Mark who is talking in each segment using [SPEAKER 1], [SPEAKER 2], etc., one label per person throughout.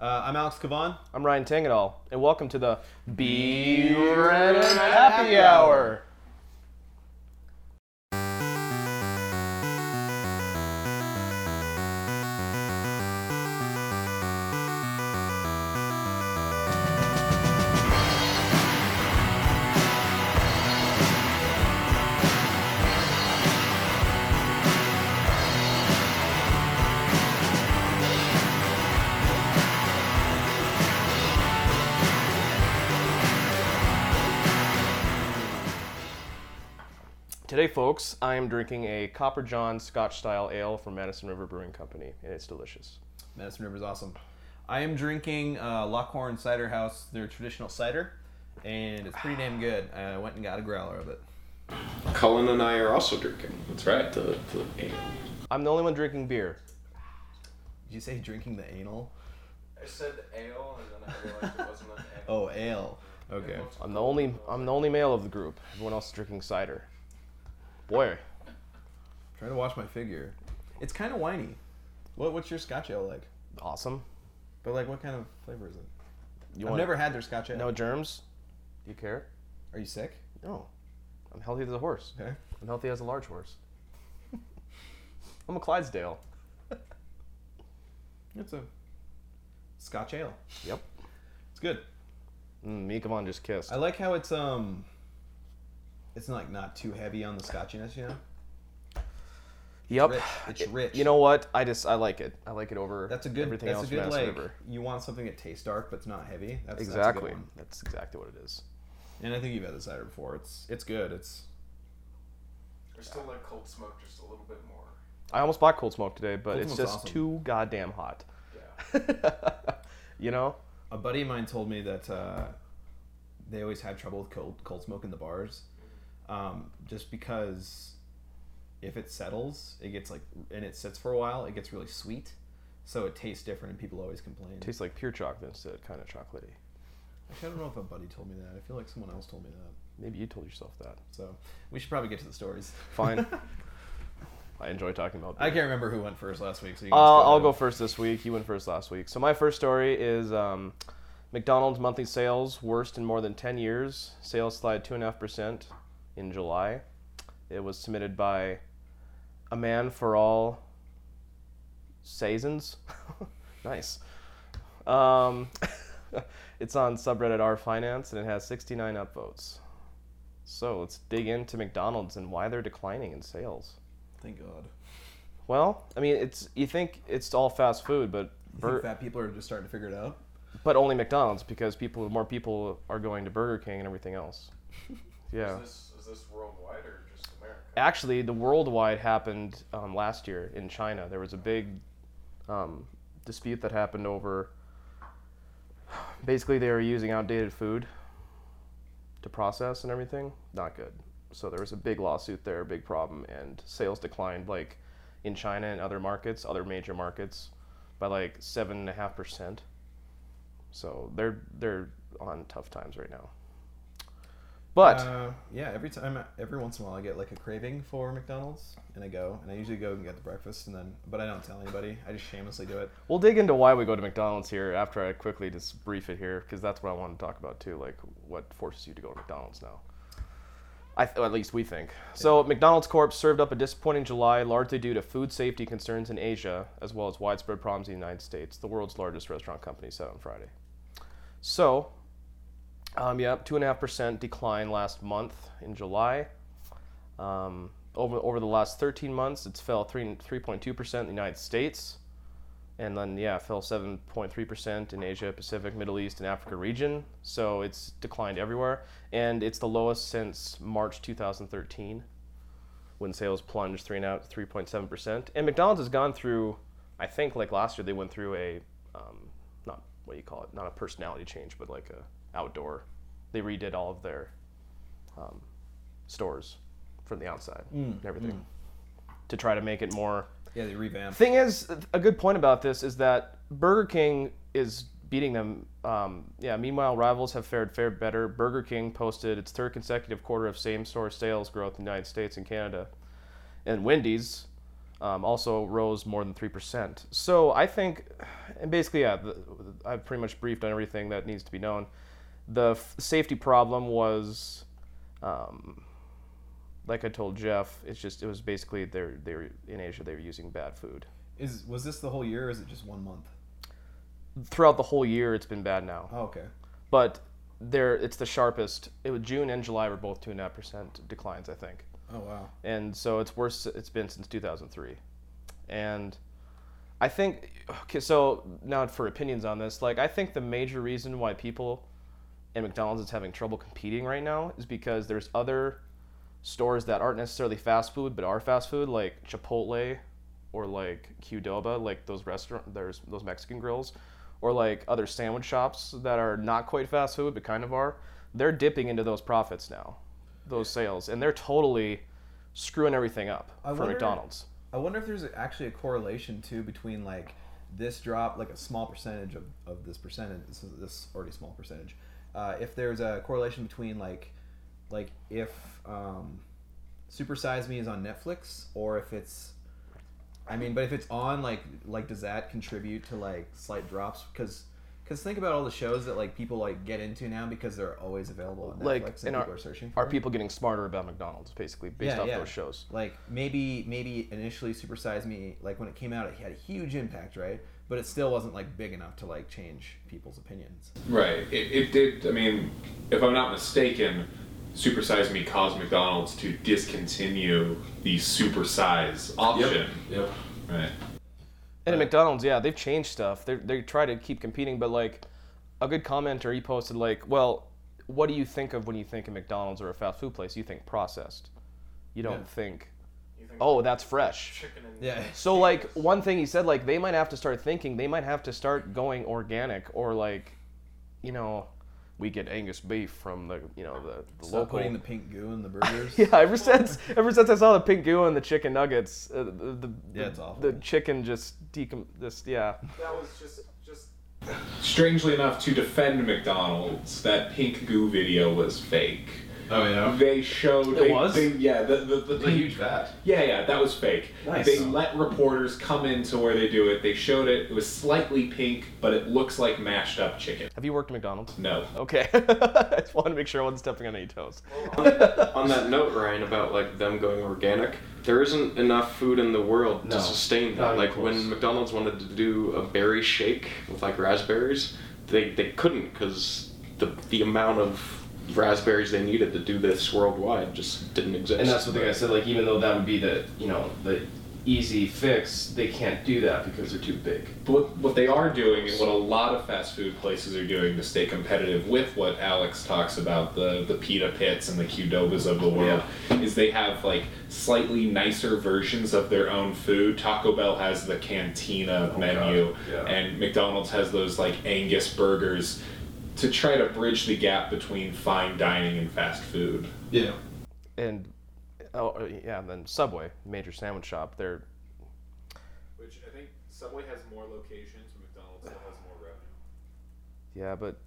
[SPEAKER 1] Uh, I'm Alex Kavan.
[SPEAKER 2] I'm Ryan Tangadal, and welcome to the Beer and Happy Hour. Today, folks, I am drinking a Copper John Scotch style ale from Madison River Brewing Company, and it's delicious.
[SPEAKER 1] Madison River is awesome. I am drinking uh, Lockhorn Cider House, their traditional cider, and it's pretty damn good. I went and got a growler of it.
[SPEAKER 3] Cullen and I are also drinking. That's right. The, the ale.
[SPEAKER 2] I'm the only one drinking beer.
[SPEAKER 1] Did you say drinking the anal?
[SPEAKER 4] I said ale, and then I realized it wasn't an ale.
[SPEAKER 1] Oh, ale. Okay.
[SPEAKER 2] I'm the only I'm the only male of the group. Everyone else is drinking cider. Boy,
[SPEAKER 1] Trying to watch my figure. It's kind of whiny. What, what's your Scotch ale like?
[SPEAKER 2] awesome.
[SPEAKER 1] But like, what kind of flavor is it?
[SPEAKER 2] You
[SPEAKER 1] I've
[SPEAKER 2] want
[SPEAKER 1] never had their Scotch ale.
[SPEAKER 2] no germs? Do you care?
[SPEAKER 1] Are you sick?
[SPEAKER 2] No. I'm healthy as a horse.
[SPEAKER 1] Okay.
[SPEAKER 2] I'm healthy as a large horse. I'm a Clydesdale.
[SPEAKER 1] It's a Scotch ale.
[SPEAKER 2] Yep.
[SPEAKER 1] It's good.
[SPEAKER 2] Mm, me, come on, just kissed.
[SPEAKER 1] I like how it's um. It's like not too heavy on the Scotchiness, you know.
[SPEAKER 2] Yep.
[SPEAKER 1] Rich. It's
[SPEAKER 2] It-
[SPEAKER 1] rich.
[SPEAKER 2] You know what? I just I like it. I like it over
[SPEAKER 1] That's a good.
[SPEAKER 2] everything
[SPEAKER 1] that's
[SPEAKER 2] else
[SPEAKER 1] a good
[SPEAKER 2] Madison
[SPEAKER 1] like.
[SPEAKER 2] River.
[SPEAKER 1] You want something that tastes dark, but it's not heavy. That's
[SPEAKER 2] Exactly.
[SPEAKER 1] That's, a good one.
[SPEAKER 2] That's exactly what it is.
[SPEAKER 1] And I think you've had the cider before. It's it's good. It's
[SPEAKER 4] I still like cold smoke just a little bit more.
[SPEAKER 2] I almost bought cold smoke today, but
[SPEAKER 1] Cold
[SPEAKER 2] it's just
[SPEAKER 1] awesome.
[SPEAKER 2] too goddamn hot.
[SPEAKER 4] Yeah.
[SPEAKER 2] you know?
[SPEAKER 1] a buddy of mine told me that uh, they always had trouble with cold cold smoke in the bars, um, just because if it settles, it gets like and it sits for a while, it gets really sweet, so it tastes different, and people always complain.
[SPEAKER 2] tastes like pure chocolate instead of kind of chocolatey.
[SPEAKER 1] Actually, I don't know if a buddy told me that. I feel like someone else told me that.
[SPEAKER 2] Maybe you told yourself that.
[SPEAKER 1] So we should probably get to the stories.
[SPEAKER 2] Fine. I enjoy talking about
[SPEAKER 1] I can't remember who went first last week, so you
[SPEAKER 2] Uh,
[SPEAKER 1] can just
[SPEAKER 2] I'll go first this week. You went first last week. So my first story is um, McDonald's monthly sales worst in more than 10 years. Sales slide 2.5% in July. It was submitted by a man for all seasons. nice. Um, it's on subreddit r finance and it has 69 upvotes. So let's dig into McDonald's and why they're declining in sales.
[SPEAKER 1] Thank God.
[SPEAKER 2] Well, I mean, it's you think it's all fast food, but
[SPEAKER 1] You
[SPEAKER 2] Bur-
[SPEAKER 1] think fat people are just starting to figure it out?
[SPEAKER 2] but only McDonald's because people more people are going to Burger King and everything else. Yeah.
[SPEAKER 4] Is this this worldwide or just America?
[SPEAKER 2] Actually, the worldwide happened um, last year in China. There was a big um, dispute that happened over. Basically, they were using outdated food to process and everything. Not good. So there was a big lawsuit there, big problem, and sales declined like in China and other markets, other major markets, by like seven and a half percent. So they're they're on tough times right now. But
[SPEAKER 1] Uh, yeah, every time, every once in a while, I get like a craving for McDonald's, and I go, and I usually go and get the breakfast, and then, but I don't tell anybody. I just shamelessly do it.
[SPEAKER 2] We'll dig into why we go to McDonald's here after I quickly just brief it here because that's what I want to talk about too. Like what forces you to go to McDonald's now. I th- at least we think. So McDonald's Corp served up a disappointing July, largely due to food safety concerns in Asia as well as widespread problems in the United States. The world's largest restaurant company said on Friday. So, um, yeah, two and a half percent decline last month in July. Um, over over the last 13 months, it's fell three 3.2 percent in the United States and then yeah, fell 7.3% in Asia, Pacific, Middle East, and Africa region. So it's declined everywhere, and it's the lowest since March 2013, when sales plunged three and out 3.7%. And McDonald's has gone through, I think like last year they went through a, um, not what do you call it, not a personality change, but like a outdoor. They redid all of their um, stores from the outside and everything to try to make it more
[SPEAKER 1] Yeah, they revamp.
[SPEAKER 2] Thing is, a good point about this is that Burger King is beating them. Um, yeah. Meanwhile, rivals have fared fared better. Burger King posted its third consecutive quarter of same-store sales growth in the United States and Canada, and Wendy's um, also rose more than three percent. So I think, and basically, yeah, the, I've pretty much briefed on everything that needs to be known. The f- safety problem was, um, like I told Jeff, it's just it was basically they're they were in Asia they were using bad food.
[SPEAKER 1] Is was this the whole year or is it just one month?
[SPEAKER 2] Throughout the whole year, it's been bad now.
[SPEAKER 1] Oh, okay.
[SPEAKER 2] but there it's the sharpest. It was June and July were both two and a half percent declines, I think,
[SPEAKER 1] Oh wow.
[SPEAKER 2] and so it's worse. It's been since 2003, and I think okay. So now for opinions on this, like I think the major reason why people and McDonald's is having trouble competing right now is because there's other stores that aren't necessarily fast food but are fast food, like Chipotle or like Qdoba, like those restaurant, there's those Mexican grills, or like other sandwich shops that are not quite fast food but kind of are. They're dipping into those profits now, those sales, and they're totally screwing everything up
[SPEAKER 1] I
[SPEAKER 2] for
[SPEAKER 1] wonder-
[SPEAKER 2] McDonald's.
[SPEAKER 1] I wonder if there's actually a correlation too between like this drop, like a small percentage of, of this percentage, this is this already small percentage. Uh, if there's a correlation between like, like if um, Super Size Me is on Netflix or if it's, I mean, but if it's on like like does that contribute to like slight drops? Because because think about all the shows that like people like get into now because they're always available on Netflix
[SPEAKER 2] Like,
[SPEAKER 1] and
[SPEAKER 2] and are-
[SPEAKER 1] people are searching for
[SPEAKER 2] Are people getting smarter about McDonald's, basically, based off those shows?
[SPEAKER 1] Like maybe maybe initially Super Size Me, like when it came out, it had a huge impact, right? But it still wasn't like big enough to like change people's opinions.
[SPEAKER 3] Right. It, it did. I mean, if I'm not mistaken, Super Size Me caused McDonald's to discontinue the super size option.
[SPEAKER 4] Yep. yep.
[SPEAKER 3] Right.
[SPEAKER 2] And at McDonald's, yeah, they've changed stuff. They they try to keep competing, but like a good commenter, he posted like, "Well, what do you think of when you think of McDonald's or a fast food place? You think processed. You don't
[SPEAKER 1] Yeah.
[SPEAKER 2] think oh, that's fresh."
[SPEAKER 4] chicken and
[SPEAKER 1] Yeah.
[SPEAKER 2] So like one thing he said, like they might have to start thinking, they might have to start going organic or like, you know, we get Angus beef from the you know the, the
[SPEAKER 1] Stop
[SPEAKER 2] local.
[SPEAKER 1] putting the pink goo in the burgers.
[SPEAKER 2] yeah, ever since ever since I saw the pink goo and the chicken nuggets, uh, the, the
[SPEAKER 1] Yeah,
[SPEAKER 2] the,
[SPEAKER 1] it's awful.
[SPEAKER 2] the chicken just decom just yeah.
[SPEAKER 4] that was just just
[SPEAKER 3] Strangely enough, to defend McDonald's, that pink goo video was fake.
[SPEAKER 1] Oh yeah.
[SPEAKER 3] They showed.
[SPEAKER 2] It
[SPEAKER 3] they,
[SPEAKER 2] was?
[SPEAKER 3] They, yeah. The the, the pink-
[SPEAKER 1] vat.
[SPEAKER 3] Yeah, yeah, that was fake.
[SPEAKER 1] Nice.
[SPEAKER 3] They let reporters come into where they do it. They showed it. It was slightly pink, but it looks like mashed up chicken.
[SPEAKER 2] Have you worked at McDonald's?
[SPEAKER 3] No.
[SPEAKER 2] Okay, I just wanted to make sure I wasn't stepping on any toes.
[SPEAKER 5] on that note, Ryan, about like them going organic, there isn't enough food in the world
[SPEAKER 2] No,
[SPEAKER 5] to sustain that. Like when McDonald's wanted to do a berry shake with like raspberries, they they couldn't because the the amount of raspberries they needed to do this worldwide just didn't exist.
[SPEAKER 2] And that's what the guy said. Like, even though that would be the you know the easy fix, they can't do that because they're too big.
[SPEAKER 3] But what, what they are doing and what a lot of fast food places are doing to stay competitive with what Alex talks about the the pita pits and the Qdobas of the world is they have like slightly nicer versions of their own food. Taco Bell has the Cantina oh, menu,
[SPEAKER 2] Yeah.
[SPEAKER 3] and McDonald's has those like Angus burgers to try to bridge the gap between fine dining and fast food.
[SPEAKER 1] Yeah.
[SPEAKER 2] And oh yeah, and then Subway, major sandwich shop. They're
[SPEAKER 3] Which I think Subway has more locations, McDonald's still has more revenue.
[SPEAKER 2] Yeah, but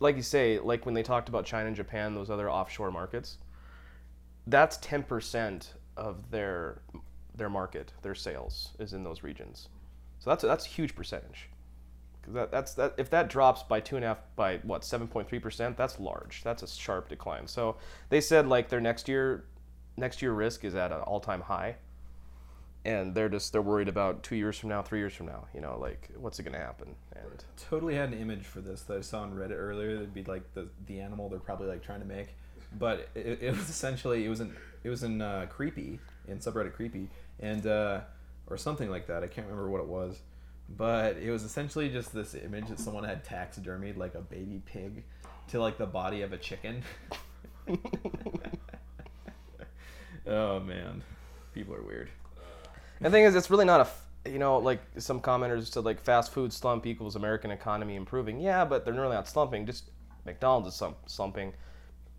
[SPEAKER 2] like you say, like when they talked about China and Japan, those other offshore markets, that's ten percent of their their market, their sales is in those regions. So that's that's a huge percentage. That, that's that if that drops by two and a half by what seven point three percent, that's large. That's a sharp decline. So they said like their next year next year risk is at an all time high. And they're just they're worried about two years from now, three years from now. You know, like what's it gonna happen? And
[SPEAKER 1] Totally had an image for this that I saw on Reddit earlier. It'd be like the the animal they're probably like trying to make, but it, it was essentially it was in it was in uh, creepy in subreddit creepy and uh, or something like that. I can't remember what it was, but it was essentially just this image that someone had taxidermied like a baby pig to like the body of a chicken. oh man, people are weird.
[SPEAKER 2] The thing is, it's really not a you know, like some commenters said, like fast food slump equals American economy improving. Yeah, but they're really not slumping. Just McDonald's is slump, slumping.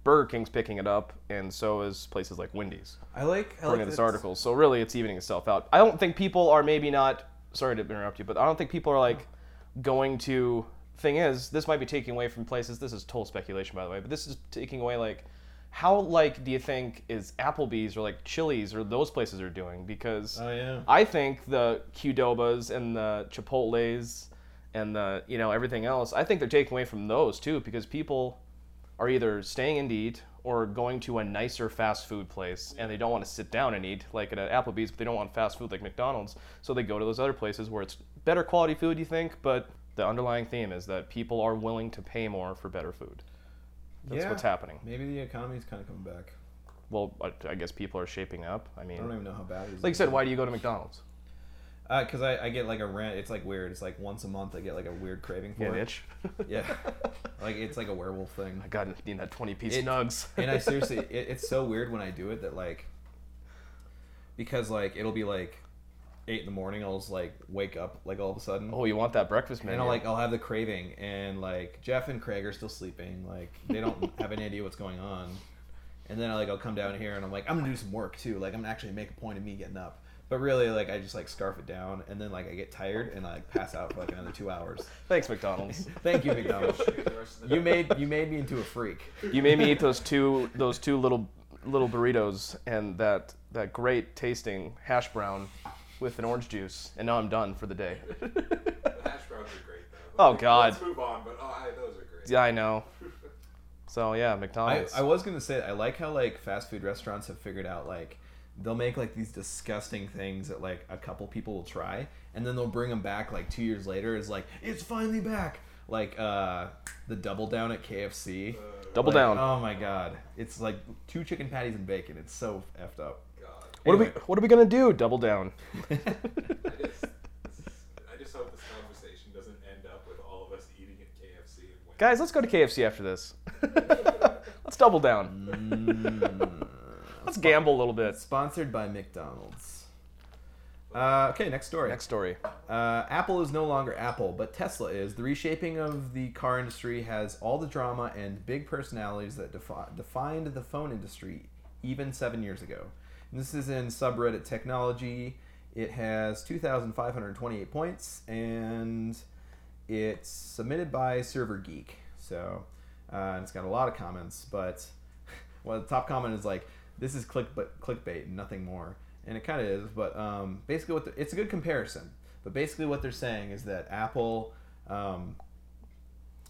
[SPEAKER 2] Burger King's picking it up, and so is places like Wendy's,
[SPEAKER 1] I like I
[SPEAKER 2] according
[SPEAKER 1] like
[SPEAKER 2] to this article. So really, it's evening itself out. I don't think people are maybe not. Sorry to interrupt you, but I don't think people are like going to. Thing is, this might be taking away from places. This is total speculation, by the way, but this is taking away like. How like do you think is Applebee's or like Chili's or those places are doing? Because
[SPEAKER 1] Oh yeah.
[SPEAKER 2] I think the Qdobas and the Chipotles and the you know everything else. I think they're taking away from those too because people are either staying in to eat or going to a nicer fast food place and they don't want to sit down and eat like at Applebee's, but they don't want fast food like McDonald's, so they go to those other places where it's better quality food. You think, but the underlying theme is that people are willing to pay more for better food. That's
[SPEAKER 1] Yeah.
[SPEAKER 2] what's happening.
[SPEAKER 1] Maybe the economy's kind of coming back.
[SPEAKER 2] Well, I, I guess people are shaping up. I mean,
[SPEAKER 1] I don't even know how bad it is.
[SPEAKER 2] like you said, why do you go to McDonald's?
[SPEAKER 1] Uh, because I, I get like a rant. It's like weird. It's like once a month I get like a weird craving for it.
[SPEAKER 2] itch?
[SPEAKER 1] Yeah, like it's like a werewolf thing.
[SPEAKER 2] I got need that twenty piece
[SPEAKER 1] It-
[SPEAKER 2] nugs.
[SPEAKER 1] and I seriously, it, it's so weird when I do it that like, because like it'll be like eight in the morning. I'll just like wake up like all of a sudden,
[SPEAKER 2] oh, you want that breakfast menu?
[SPEAKER 1] and I'll like I'll have the craving, and like Jeff and Craig are still sleeping. Like they don't have any idea what's going on, and then I like I'll come down here and I'm like I'm gonna do some work too. Like I'm gonna actually make a point of me getting up. But really, like I just like scarf it down, and then like I get tired and I like pass out for like another two hours.
[SPEAKER 2] Thanks, McDonald's.
[SPEAKER 1] Thank you, McDonald's.
[SPEAKER 4] The rest of the
[SPEAKER 1] You made you made me into a freak.
[SPEAKER 2] you made me eat those two those two little little burritos and that that great tasting hash brown with an orange juice, and now I'm done for the day.
[SPEAKER 4] The hash browns are great though.
[SPEAKER 2] Oh,
[SPEAKER 4] Let's-
[SPEAKER 2] God.
[SPEAKER 4] Let's move on, but oh, I, those are great.
[SPEAKER 2] yeah, I know. So yeah,
[SPEAKER 1] I,
[SPEAKER 2] McDonald's.
[SPEAKER 1] I was gonna say I like how like fast food restaurants have figured out like they'll make like these disgusting things that like a couple people will try and then they'll bring them back like two years later it's like it's finally back like uh the double down at KFC
[SPEAKER 2] Double
[SPEAKER 1] Like,
[SPEAKER 2] down.
[SPEAKER 1] oh my god it's like two chicken patties and bacon it's so effed up
[SPEAKER 4] God.
[SPEAKER 2] what are we. What are we gonna do? Double down.
[SPEAKER 4] I just, I just hope this conversation doesn't end up with all of us eating at KFC and winning.
[SPEAKER 2] Guys, let's go to KFC after this. let's double down.
[SPEAKER 1] Mm.
[SPEAKER 2] Let's gamble a little bit.
[SPEAKER 1] sponsored by McDonald's uh, okay next story
[SPEAKER 2] Next story.
[SPEAKER 1] Uh, Apple is no longer Apple, but Tesla is. The reshaping of the car industry has all the drama and big personalities that defi- defined the phone industry even seven years ago. And this is in subreddit technology. It has 2,528 points, and it's submitted by Server Geek. So uh, and it's got a lot of comments, but well, the top comment is like, "This is click but clickbait, nothing more," and it kind of is. But um, basically, what the, it's a good comparison. But basically, what they're saying is that Apple, um,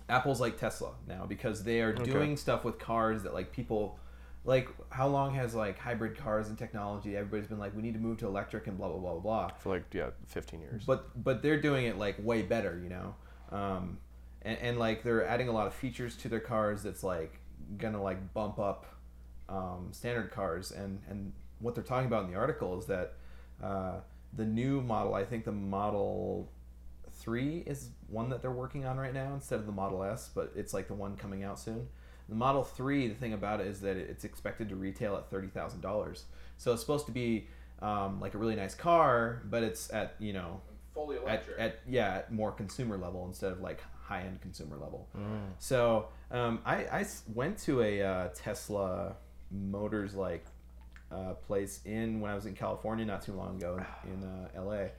[SPEAKER 1] Apple's like Tesla now because they are doing stuff with cars that like people. Like how long has like hybrid cars and technology? Everybody's been like, we need to move to electric and blah blah blah blah blah
[SPEAKER 2] For like yeah, 15 years.
[SPEAKER 1] but but they're doing it like way better you know um, and, and like they're adding a lot of features to their cars that's like gonna like bump up um, standard cars and and what they're talking about in the article is that uh, the new model i think the model 3 is one that they're working on right now instead of the model s but it's like the one coming out soon the model 3 the thing about it is that it's expected to retail at $30000 so it's supposed to be um, like a really nice car but it's at you know
[SPEAKER 4] Fully
[SPEAKER 1] at,
[SPEAKER 4] electric.
[SPEAKER 1] at yeah at more consumer level instead of like high end consumer level. So um, I, I s- went to a uh, Tesla Motors like uh, place in when I was in California not too long ago in uh, L.A.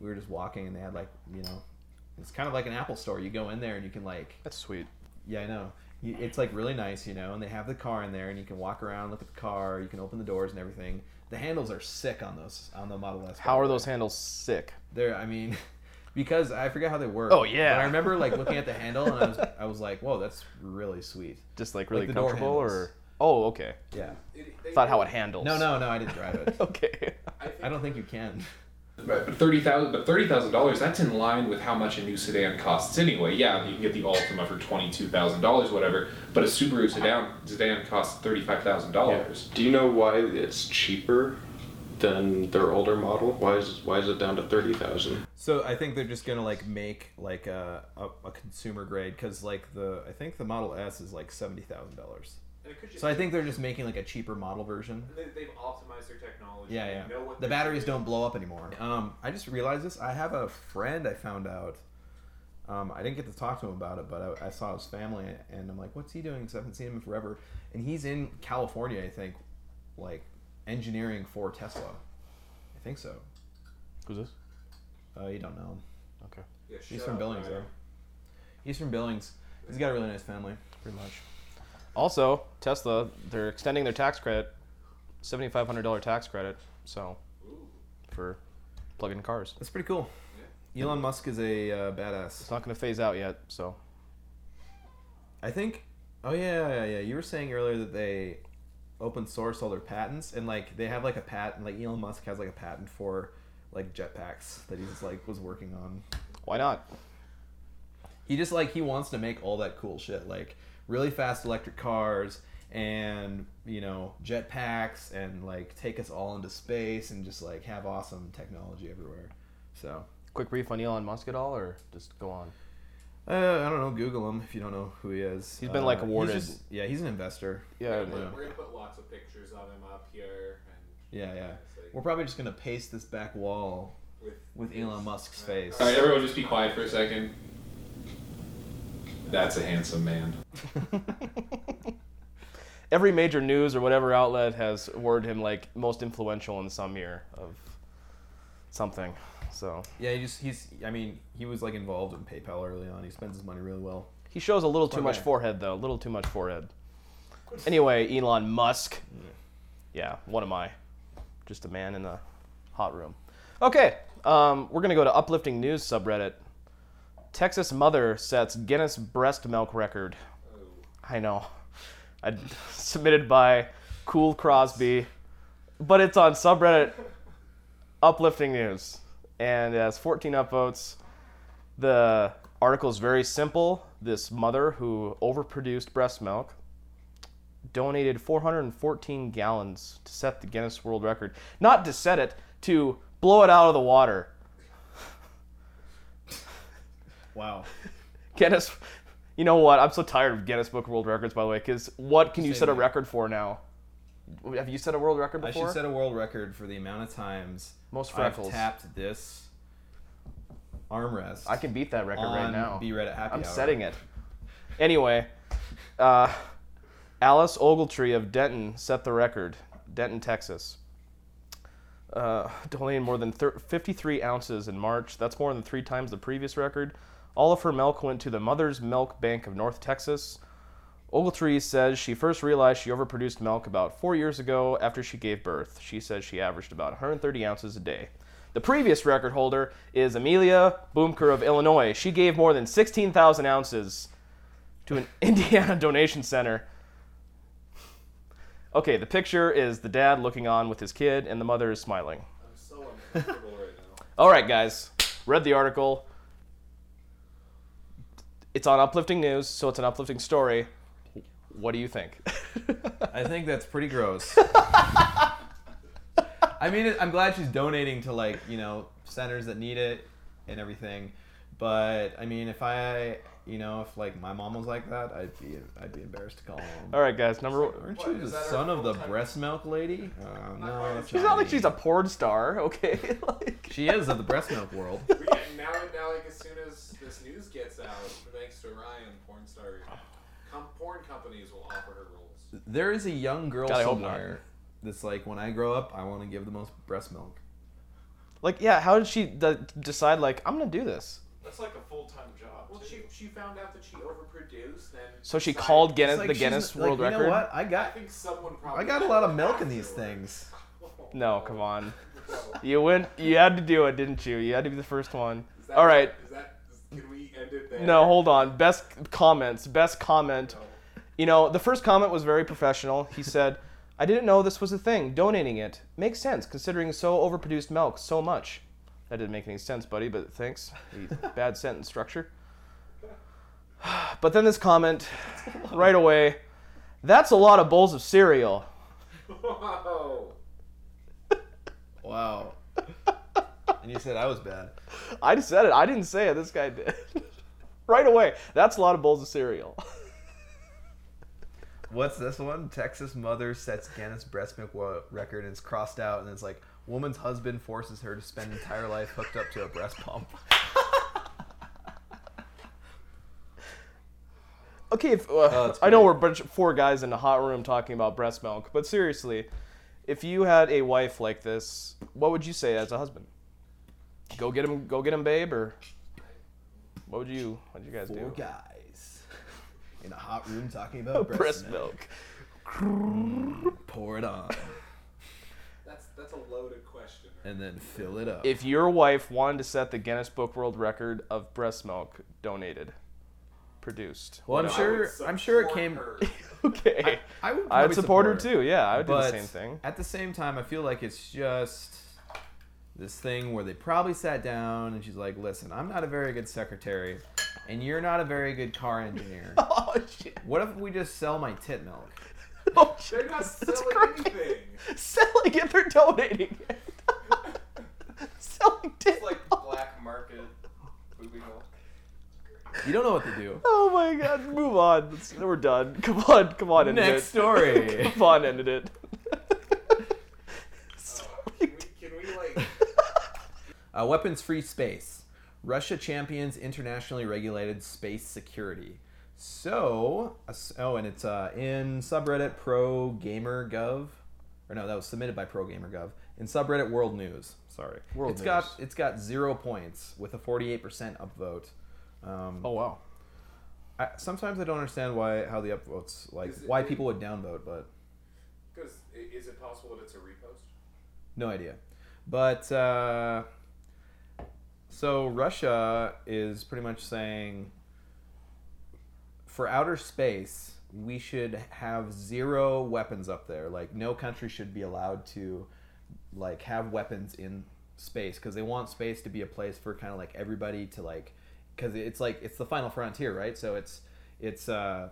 [SPEAKER 1] We were just walking and they had like you know it's kind of like an Apple store. You go in there and you can like
[SPEAKER 2] That's sweet.
[SPEAKER 1] yeah I know. You, it's like really nice, you know, and they have the car in there, and you can walk around, look at the car, you can open the doors and everything. The handles are sick on those on the Model S.
[SPEAKER 2] How are those handles sick?
[SPEAKER 1] They're, I mean, because I forget how they work.
[SPEAKER 2] Oh, yeah.
[SPEAKER 1] But I remember like looking at the handle and I was, I was like, whoa, that's really sweet.
[SPEAKER 2] Just like really
[SPEAKER 1] door
[SPEAKER 2] comfortable, or oh, okay.
[SPEAKER 1] Yeah.
[SPEAKER 4] It- they
[SPEAKER 2] Thought how it handles.
[SPEAKER 1] No, no, no, I didn't drive it.
[SPEAKER 2] Okay.
[SPEAKER 4] I, think
[SPEAKER 1] I don't think you can.
[SPEAKER 3] But but thirty thousand, but thirty thousand dollars. That's in line with how much a new sedan costs anyway. Yeah, you can get the Altima for twenty two thousand dollars, whatever. But a Subaru sedan sedan costs thirty five thousand dollars.
[SPEAKER 5] Do you know why it's cheaper than their older model? Why is why is it down to thirty thousand?
[SPEAKER 1] So I think they're just gonna like make like a, a, a consumer grade because like the I think the Model S is like seventy thousand dollars.
[SPEAKER 4] And it could just
[SPEAKER 1] So I think they're just making like a cheaper model version.
[SPEAKER 4] they, they've optimized their technology.
[SPEAKER 1] Yeah, yeah.
[SPEAKER 4] Know what
[SPEAKER 1] The batteries
[SPEAKER 4] doing.
[SPEAKER 1] don't blow up anymore. Um, I just realized this. I have a friend I found out. Um, I didn't get to talk to him about it, but I, I saw his family, and I'm like, "What's he doing?" Because I haven't seen him in forever. And he's in California, I think, like engineering for Tesla. I think so.
[SPEAKER 2] Who's this?
[SPEAKER 1] Uh, you don't know him.
[SPEAKER 2] Okay.
[SPEAKER 4] Yeah,
[SPEAKER 1] He's from
[SPEAKER 4] up,
[SPEAKER 1] Billings, though. He's from Billings. He's got a really nice family.
[SPEAKER 2] Pretty much. Also, Tesla, they're extending their tax credit, seventy-five hundred dollar tax credit. So, for plug-in cars.
[SPEAKER 1] That's pretty cool. Elon Musk is a uh, badass.
[SPEAKER 2] It's not going to phase out yet, so
[SPEAKER 1] I think. Oh yeah, yeah, yeah. You were saying earlier that they open source all their patents, and like they have like a patent. Like Elon Musk has like a patent for like jetpacks that he's like was working on.
[SPEAKER 2] why not?
[SPEAKER 1] He just like he wants to make all that cool shit, like really fast electric cars and you know jetpacks and like take us all into space and just like have awesome technology everywhere. So
[SPEAKER 2] Quick brief on Elon Musk at all, or just go on?
[SPEAKER 1] uh, I don't know. Google him if you don't know who he is.
[SPEAKER 2] He's been, like,
[SPEAKER 1] Uh,
[SPEAKER 2] awarded-
[SPEAKER 1] just- yeah, he's an investor.
[SPEAKER 2] Yeah,
[SPEAKER 3] We're gonna,
[SPEAKER 1] yeah.
[SPEAKER 3] put, we're gonna put lots of pictures of him up here. And
[SPEAKER 1] Yeah, yeah.
[SPEAKER 3] it's like-
[SPEAKER 1] We're probably just gonna paste this back wall
[SPEAKER 3] with,
[SPEAKER 1] with Elon Musk's face.
[SPEAKER 3] All right, everyone, just be quiet for a second. That's a handsome man.
[SPEAKER 2] Every major news or whatever outlet has awarded him like most influential in some year of something. So
[SPEAKER 1] Yeah, he just he's. I mean, he was like involved in PayPal early on. He spends his money really well.
[SPEAKER 2] he shows a little too
[SPEAKER 1] Smart
[SPEAKER 2] much forehead though, a little too much forehead. Anyway, Elon Musk. Yeah, what am I? Just a man in a hot room. Okay, um, we're gonna go to uplifting news subreddit. Texas mother sets Guinness breast milk record. I know. I submitted by Cool Crosby, but it's on subreddit uplifting news, and it has 14 upvotes. The article is very simple. This mother who overproduced breast milk donated 414 gallons to set the Guinness World Record. Not to set it, to blow it out of the water.
[SPEAKER 1] Wow.
[SPEAKER 2] Guinness. You know what? I'm so tired of Guinness Book of World Records, by the way, because what can you
[SPEAKER 1] Same
[SPEAKER 2] set a
[SPEAKER 1] here.
[SPEAKER 2] record for now? Have you set a world record
[SPEAKER 1] I
[SPEAKER 2] before?
[SPEAKER 1] should set a world record for the amount of times
[SPEAKER 2] Most
[SPEAKER 1] I've
[SPEAKER 2] freckles.
[SPEAKER 1] tapped this armrest.
[SPEAKER 2] I can beat that record right
[SPEAKER 1] on
[SPEAKER 2] now.
[SPEAKER 1] Be Red at Happy
[SPEAKER 2] I'm
[SPEAKER 1] Hour.
[SPEAKER 2] setting it. Anyway, uh, Alice Ogletree of Denton set the record. Denton, Texas. Uh, donating more than thir- 53 ounces in March. That's more than three times the previous record. All of her milk went to the Mother's Milk Bank of North Texas. Ogletree says she first realized she overproduced milk about four years ago after she gave birth. She says she averaged about 130 ounces a day. The previous record holder is Amelia Boomker of Illinois. She gave more than 16,000 ounces to an Indiana donation center. Okay, the picture is the dad looking on with his kid, and the mother is smiling.
[SPEAKER 3] I'm so uncomfortable right now.
[SPEAKER 2] All right, guys, read the article. It's on uplifting news, so it's an uplifting story. What do you think?
[SPEAKER 1] I think that's pretty gross. I mean, I'm glad she's donating to like you know centers that need it and everything, but I mean, if I you know if like my mom was like that, I'd be I'd be embarrassed to call home.
[SPEAKER 2] All right, guys. Number.
[SPEAKER 1] one.
[SPEAKER 4] Aren't
[SPEAKER 1] you
[SPEAKER 4] is
[SPEAKER 1] the son of the breast milk lady? Uh, no, that's
[SPEAKER 2] She's not like
[SPEAKER 1] me.
[SPEAKER 2] she's a porn star, okay? like.
[SPEAKER 1] She is of the breast milk world.
[SPEAKER 3] We get, now, now, like as soon as this news gets out, thanks to Ryan, porn star, com- porn companies will offer her roles.
[SPEAKER 1] There is a young girl
[SPEAKER 2] God, I hope not.
[SPEAKER 1] somewhere that's like, when I grow up, I want to give the most breast milk.
[SPEAKER 2] Like, yeah. How did she d- decide? Like, I'm gonna do this.
[SPEAKER 4] That's like a full time job.
[SPEAKER 3] Well,
[SPEAKER 4] too.
[SPEAKER 3] she she found out that she overproduced, and
[SPEAKER 2] So she
[SPEAKER 3] decided-
[SPEAKER 2] called Guinness
[SPEAKER 1] It's like
[SPEAKER 2] the
[SPEAKER 1] she's-
[SPEAKER 2] Guinness
[SPEAKER 1] like,
[SPEAKER 2] World
[SPEAKER 1] you
[SPEAKER 2] Record.
[SPEAKER 1] know what? I
[SPEAKER 3] I
[SPEAKER 1] got
[SPEAKER 3] think someone probably.
[SPEAKER 1] I got a lot of milk in these things.
[SPEAKER 2] No, come on. You went. You had to do it, didn't you? You had to be the first one.
[SPEAKER 3] Is that-
[SPEAKER 2] All right.
[SPEAKER 3] Is that? Is, can we end it there?
[SPEAKER 2] No, hold on. Best comments. Best comment. Oh. You know, the first comment was very professional. He said, I didn't know this was a thing. Donating it makes sense considering so overproduced milk so much. That didn't make any sense, buddy, but thanks. Bad sentence structure. But then this comment right away that's a lot of bowls of cereal.
[SPEAKER 3] Whoa.
[SPEAKER 1] Wow. And you said I was bad.
[SPEAKER 2] I just said it. I didn't say it. This guy did. right away. That's a lot of bowls of cereal.
[SPEAKER 1] What's this one? Texas mother sets Guinness breast milk record and it's crossed out and it's like woman's husband forces her to spend entire life hooked up to a breast pump.
[SPEAKER 2] Okay, if, uh,
[SPEAKER 1] Oh,
[SPEAKER 2] I know we're a bunch of four guys in a hot room talking about breast milk, but seriously, if you had a wife like this, what would you say as a husband? Go get him, go get him, babe, or what would you, what would you guys
[SPEAKER 1] Four
[SPEAKER 2] do?
[SPEAKER 1] guys in a hot room talking about breast,
[SPEAKER 2] breast
[SPEAKER 1] milk.
[SPEAKER 2] milk.
[SPEAKER 1] Mm, pour it on.
[SPEAKER 3] That's that's a loaded question. question. right?
[SPEAKER 1] and then fill it up.
[SPEAKER 2] If your wife wanted to set the Guinness Book World Record of breast milk donated, produced.
[SPEAKER 1] well, I'm sure. I'm sure it came.
[SPEAKER 2] okay.
[SPEAKER 1] I would.
[SPEAKER 2] I'd
[SPEAKER 1] probably
[SPEAKER 2] support her too. Yeah, I would do the same thing.
[SPEAKER 1] at the same time, I feel like it's just this thing where they probably sat down and she's like, "Listen, I'm not a very good secretary, and you're not a very good car engineer.
[SPEAKER 2] Oh shit!
[SPEAKER 1] What if we just sell my tit milk?"
[SPEAKER 2] Oh
[SPEAKER 3] They're
[SPEAKER 2] shit!
[SPEAKER 3] not
[SPEAKER 2] That's
[SPEAKER 3] selling
[SPEAKER 2] great.
[SPEAKER 3] anything.
[SPEAKER 2] Selling it, they're donating it. Selling tit
[SPEAKER 4] It's like black market booby milk.
[SPEAKER 1] You don't know what to do.
[SPEAKER 2] Oh my god, move on. Let's, we're done. Come on, come on, end
[SPEAKER 1] Next
[SPEAKER 2] it.
[SPEAKER 1] story.
[SPEAKER 2] come on, ended it.
[SPEAKER 3] Uh, can, we, can we like?
[SPEAKER 1] Uh, weapons-free space. Russia champions internationally regulated space security. So, uh, oh, and it's uh, in subreddit Pro Gamer Gov, or no, that was submitted by Pro Gamer Gov in subreddit World News. Sorry,
[SPEAKER 2] World
[SPEAKER 1] It's got it's got zero points with a forty-eight percent upvote. Um,
[SPEAKER 2] Oh wow.
[SPEAKER 1] I, sometimes I don't understand why how the upvotes like
[SPEAKER 3] it-
[SPEAKER 1] why people would downvote, but
[SPEAKER 3] Because is it possible that it's a repost?
[SPEAKER 1] No idea. But uh, so Russia is pretty much saying for outer space, we should have zero weapons up there. Like no country should be allowed to like have weapons in space because they want space to be a place for kind of like everybody to like because it's like it's the final frontier, right? So it's it's uh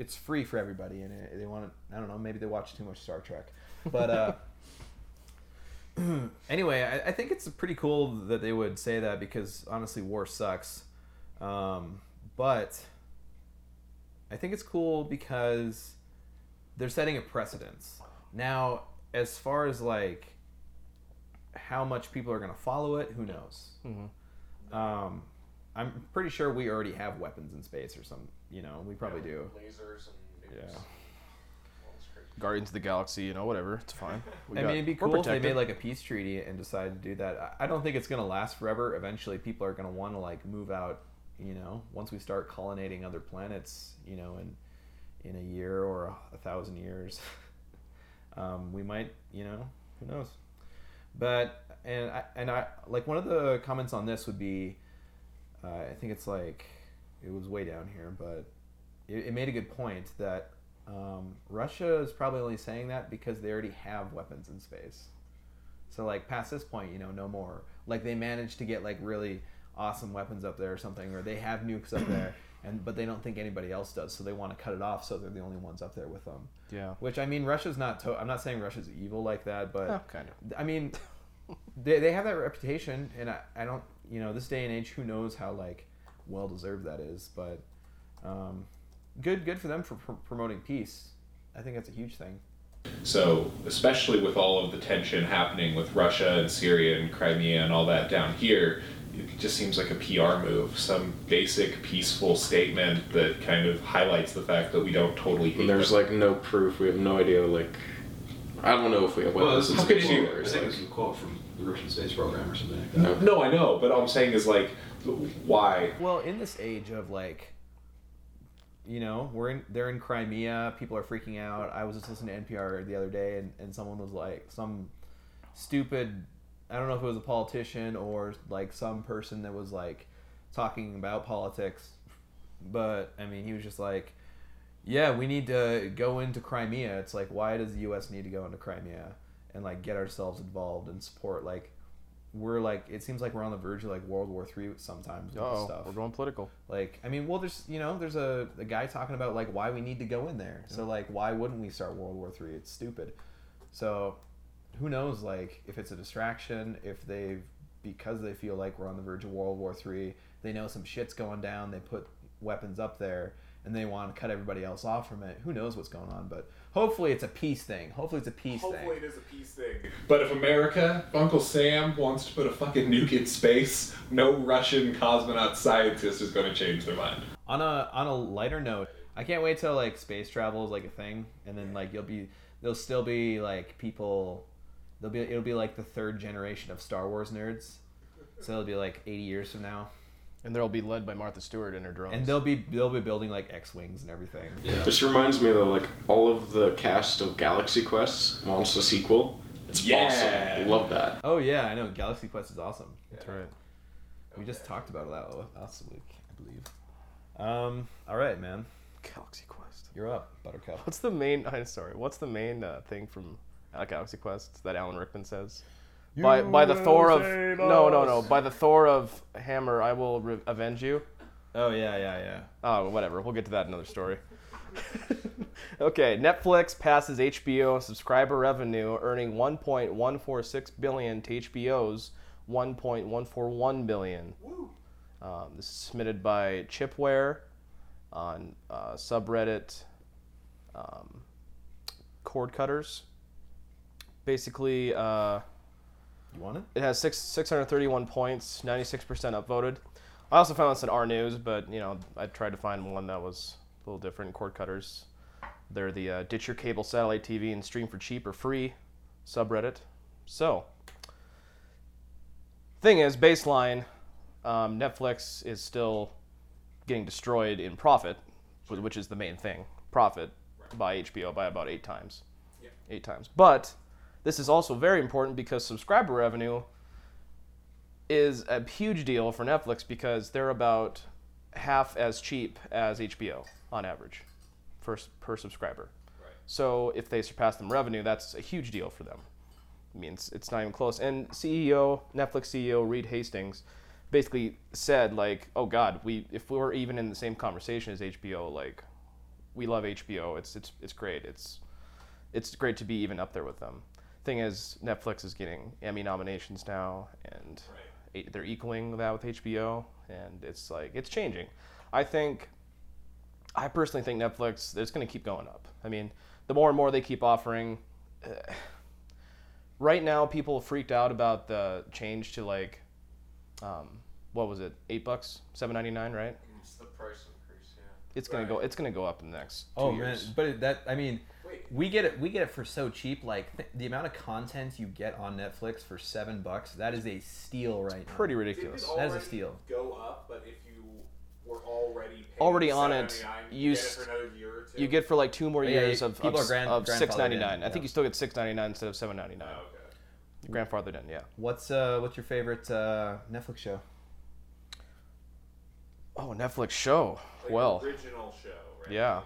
[SPEAKER 1] it's free for everybody and they want to I don't know maybe they watch too much Star Trek, but uh. anyway, I, I think it's pretty cool that they would say that because honestly, war sucks. Um, but I think it's cool because they're setting a precedence. Now, as far as like how much people are going to follow it, who knows?
[SPEAKER 2] Mhm.
[SPEAKER 1] Um, I'm pretty sure we already have weapons in space or some. You know, we probably do.
[SPEAKER 4] Lasers and nukes.
[SPEAKER 1] Yeah.
[SPEAKER 4] All this crazy.
[SPEAKER 2] Guardians of the Galaxy, you know, whatever. It's fine. We
[SPEAKER 1] I
[SPEAKER 2] got-
[SPEAKER 1] mean, it'd be cool if they made like a peace treaty and decided to do that. I don't think it's gonna last forever. Eventually, people are gonna want to like move out. You know, once we start colonizing other planets, you know, in in a year or a, a thousand years, um, we might. You know, who knows? But and I and I like one of the comments on this would be, uh, I think it's like it was way down here, but it, it made a good point that um, Russia is probably only saying that because they already have weapons in space. So like past this point, you know, no more. Like they managed to get like really awesome weapons up there or something, or they have nukes up there, and but they don't think anybody else does, so they want to cut it off, so they're the only ones up there with them.
[SPEAKER 2] yeah.
[SPEAKER 1] Which I mean, Russia's not. To- I'm not saying Russia's evil like that, but
[SPEAKER 2] Oh, kind of.
[SPEAKER 1] I mean, they, they have that reputation, and I, I don't, you know, this day and age, who knows how like well deserved that is, but um, good good for them for pr- promoting peace. I think that's a huge thing.
[SPEAKER 3] So, especially with all of the tension happening with Russia and Syria and Crimea and all that down here, it just seems like a PR move. Some basic, peaceful statement that kind of highlights the fact that we don't totally hate
[SPEAKER 5] And there's
[SPEAKER 3] them.
[SPEAKER 5] like no proof. We have no idea. Like, I don't know if we have
[SPEAKER 6] Well,
[SPEAKER 5] weapons.
[SPEAKER 6] this
[SPEAKER 5] in
[SPEAKER 6] is
[SPEAKER 3] How
[SPEAKER 6] a
[SPEAKER 3] could you-
[SPEAKER 6] quote.
[SPEAKER 5] either.
[SPEAKER 6] I think
[SPEAKER 5] like-
[SPEAKER 6] this is a quote from the Russian space program or something like that.
[SPEAKER 5] No.
[SPEAKER 3] No, I know, but all I'm saying is like, why?
[SPEAKER 1] Well, in this age of like, you know, we're in they're in Crimea, people are freaking out. I was just listening to NPR the other day, and, and someone was like, some stupid, I don't know if it was a politician or like some person that was like talking about politics, but I mean, he was just like, yeah, we need to go into Crimea. It's like, why does the U.S. need to go into Crimea and like get ourselves involved and support like. We're like, it seems like we're on the verge of like World War Three sometimes with this
[SPEAKER 2] Oh,
[SPEAKER 1] stuff.
[SPEAKER 2] we're going political.
[SPEAKER 1] Like, I mean, well, there's you know, there's a, a guy talking about like why we need to go in there. So like, why wouldn't we start World War Three? It's stupid. So, who knows? Like, if it's a distraction, if they because they feel like we're on the verge of World War Three, they know some shit's going down. They put weapons up there, and they want to cut everybody else off from it. Who knows what's going on? But hopefully, it's a peace thing. Hopefully, it's a peace thing.
[SPEAKER 3] Hopefully, it is a peace thing. But if America, if Uncle Sam wants to put a fucking nuke in space, no Russian cosmonaut scientist is going to change their mind.
[SPEAKER 1] on a on a lighter note, I can't wait till like space travel is like a thing, and then like you'll be there'll still be like people, there'll be it'll be like the third generation of Star Wars nerds, so it'll be like eighty years from now,
[SPEAKER 2] And they'll be led by Martha Stewart and her drones.
[SPEAKER 1] and they'll be they'll be building like X wings and everything.
[SPEAKER 6] Yeah.
[SPEAKER 5] This reminds me though, like all of the cast of Galaxy Quest wants a sequel, It's
[SPEAKER 3] Yeah.
[SPEAKER 5] awesome. Love that.
[SPEAKER 1] Oh yeah, I know. Galaxy Quest is awesome.
[SPEAKER 2] That's right.
[SPEAKER 1] We just talked about that last week, I believe. Um. All right, man.
[SPEAKER 2] Galaxy Quest.
[SPEAKER 1] You're up, Buttercup.
[SPEAKER 2] What's the main? I'm sorry. What's the main uh, thing from uh, Galaxy Quest that Alan Rickman says? By by the Thor of no no no by the Thor of Hammer I will re- avenge you.
[SPEAKER 1] Oh yeah, yeah, yeah.
[SPEAKER 2] Oh whatever. We'll get to that another story. okay, Netflix passes HBO subscriber revenue, earning 1.146 billion to HBO's 1.141 billion. Um, this is submitted by Chipware on uh, subreddit um, cord cutters. Basically, uh,
[SPEAKER 1] You want it?
[SPEAKER 2] it has six, 631 points, 96% upvoted. I also found this in R News, but you know, I tried to find one that was a little different. Cord cutters. They're the uh, ditch your cable satellite TV and stream for cheap or free subreddit. So, thing is, baseline, um, Netflix is still getting destroyed in profit, wh- which is the main thing. Profit by HBO by about eight times. Eight times. But this is also very important because subscriber revenue is a huge deal for Netflix because they're about half as cheap as HBO on average for, per subscriber. So if they surpass them revenue, that's a huge deal for them. I mean, it's, it's not even close. And CEO, Netflix CEO Reed Hastings, basically said like, "Oh God, we if we were even in the same conversation as HBO, like, we love HBO. It's it's it's great. It's it's great to be even up there with them." Thing is, Netflix is getting Emmy nominations now, and e- they're equaling that with HBO, and it's like it's changing. I think, I personally think Netflix it's going to keep going up. I mean, the more and more they keep offering. Uh, right now, people freaked out about the change to like, um, what was it, eight bucks, seven ninety nine, right?
[SPEAKER 4] It's the price increase, yeah.
[SPEAKER 2] It's gonna go. It's gonna go up in the next two
[SPEAKER 1] Oh
[SPEAKER 2] years.
[SPEAKER 1] Oh man, but that I mean,
[SPEAKER 4] Wait.
[SPEAKER 1] We get it. We get it for so cheap. Like th- the amount of content you get on Netflix for seven bucks, that is a steal right now.
[SPEAKER 2] Pretty
[SPEAKER 7] Did
[SPEAKER 2] ridiculous.
[SPEAKER 7] it
[SPEAKER 1] That is a
[SPEAKER 7] already
[SPEAKER 1] steal.
[SPEAKER 7] Go up, but if you were already paying
[SPEAKER 2] Already on it,
[SPEAKER 7] $7.99,
[SPEAKER 2] you
[SPEAKER 7] you get it
[SPEAKER 2] s-
[SPEAKER 7] for another year or two.
[SPEAKER 2] You get for like two more
[SPEAKER 1] Yeah,
[SPEAKER 2] years
[SPEAKER 1] you-
[SPEAKER 2] of
[SPEAKER 1] people
[SPEAKER 2] of,
[SPEAKER 1] are grand-
[SPEAKER 2] of
[SPEAKER 1] grandfathered
[SPEAKER 2] six ninety nine.
[SPEAKER 1] in,
[SPEAKER 2] I think you still get six ninety nine instead of seven ninety nine.
[SPEAKER 7] Oh, okay.
[SPEAKER 2] Grandfathered in, yeah.
[SPEAKER 1] What's uh what's your favorite uh, Netflix show?
[SPEAKER 2] Oh, Netflix show.
[SPEAKER 7] Like
[SPEAKER 2] well,
[SPEAKER 7] original show, right?
[SPEAKER 2] Yeah.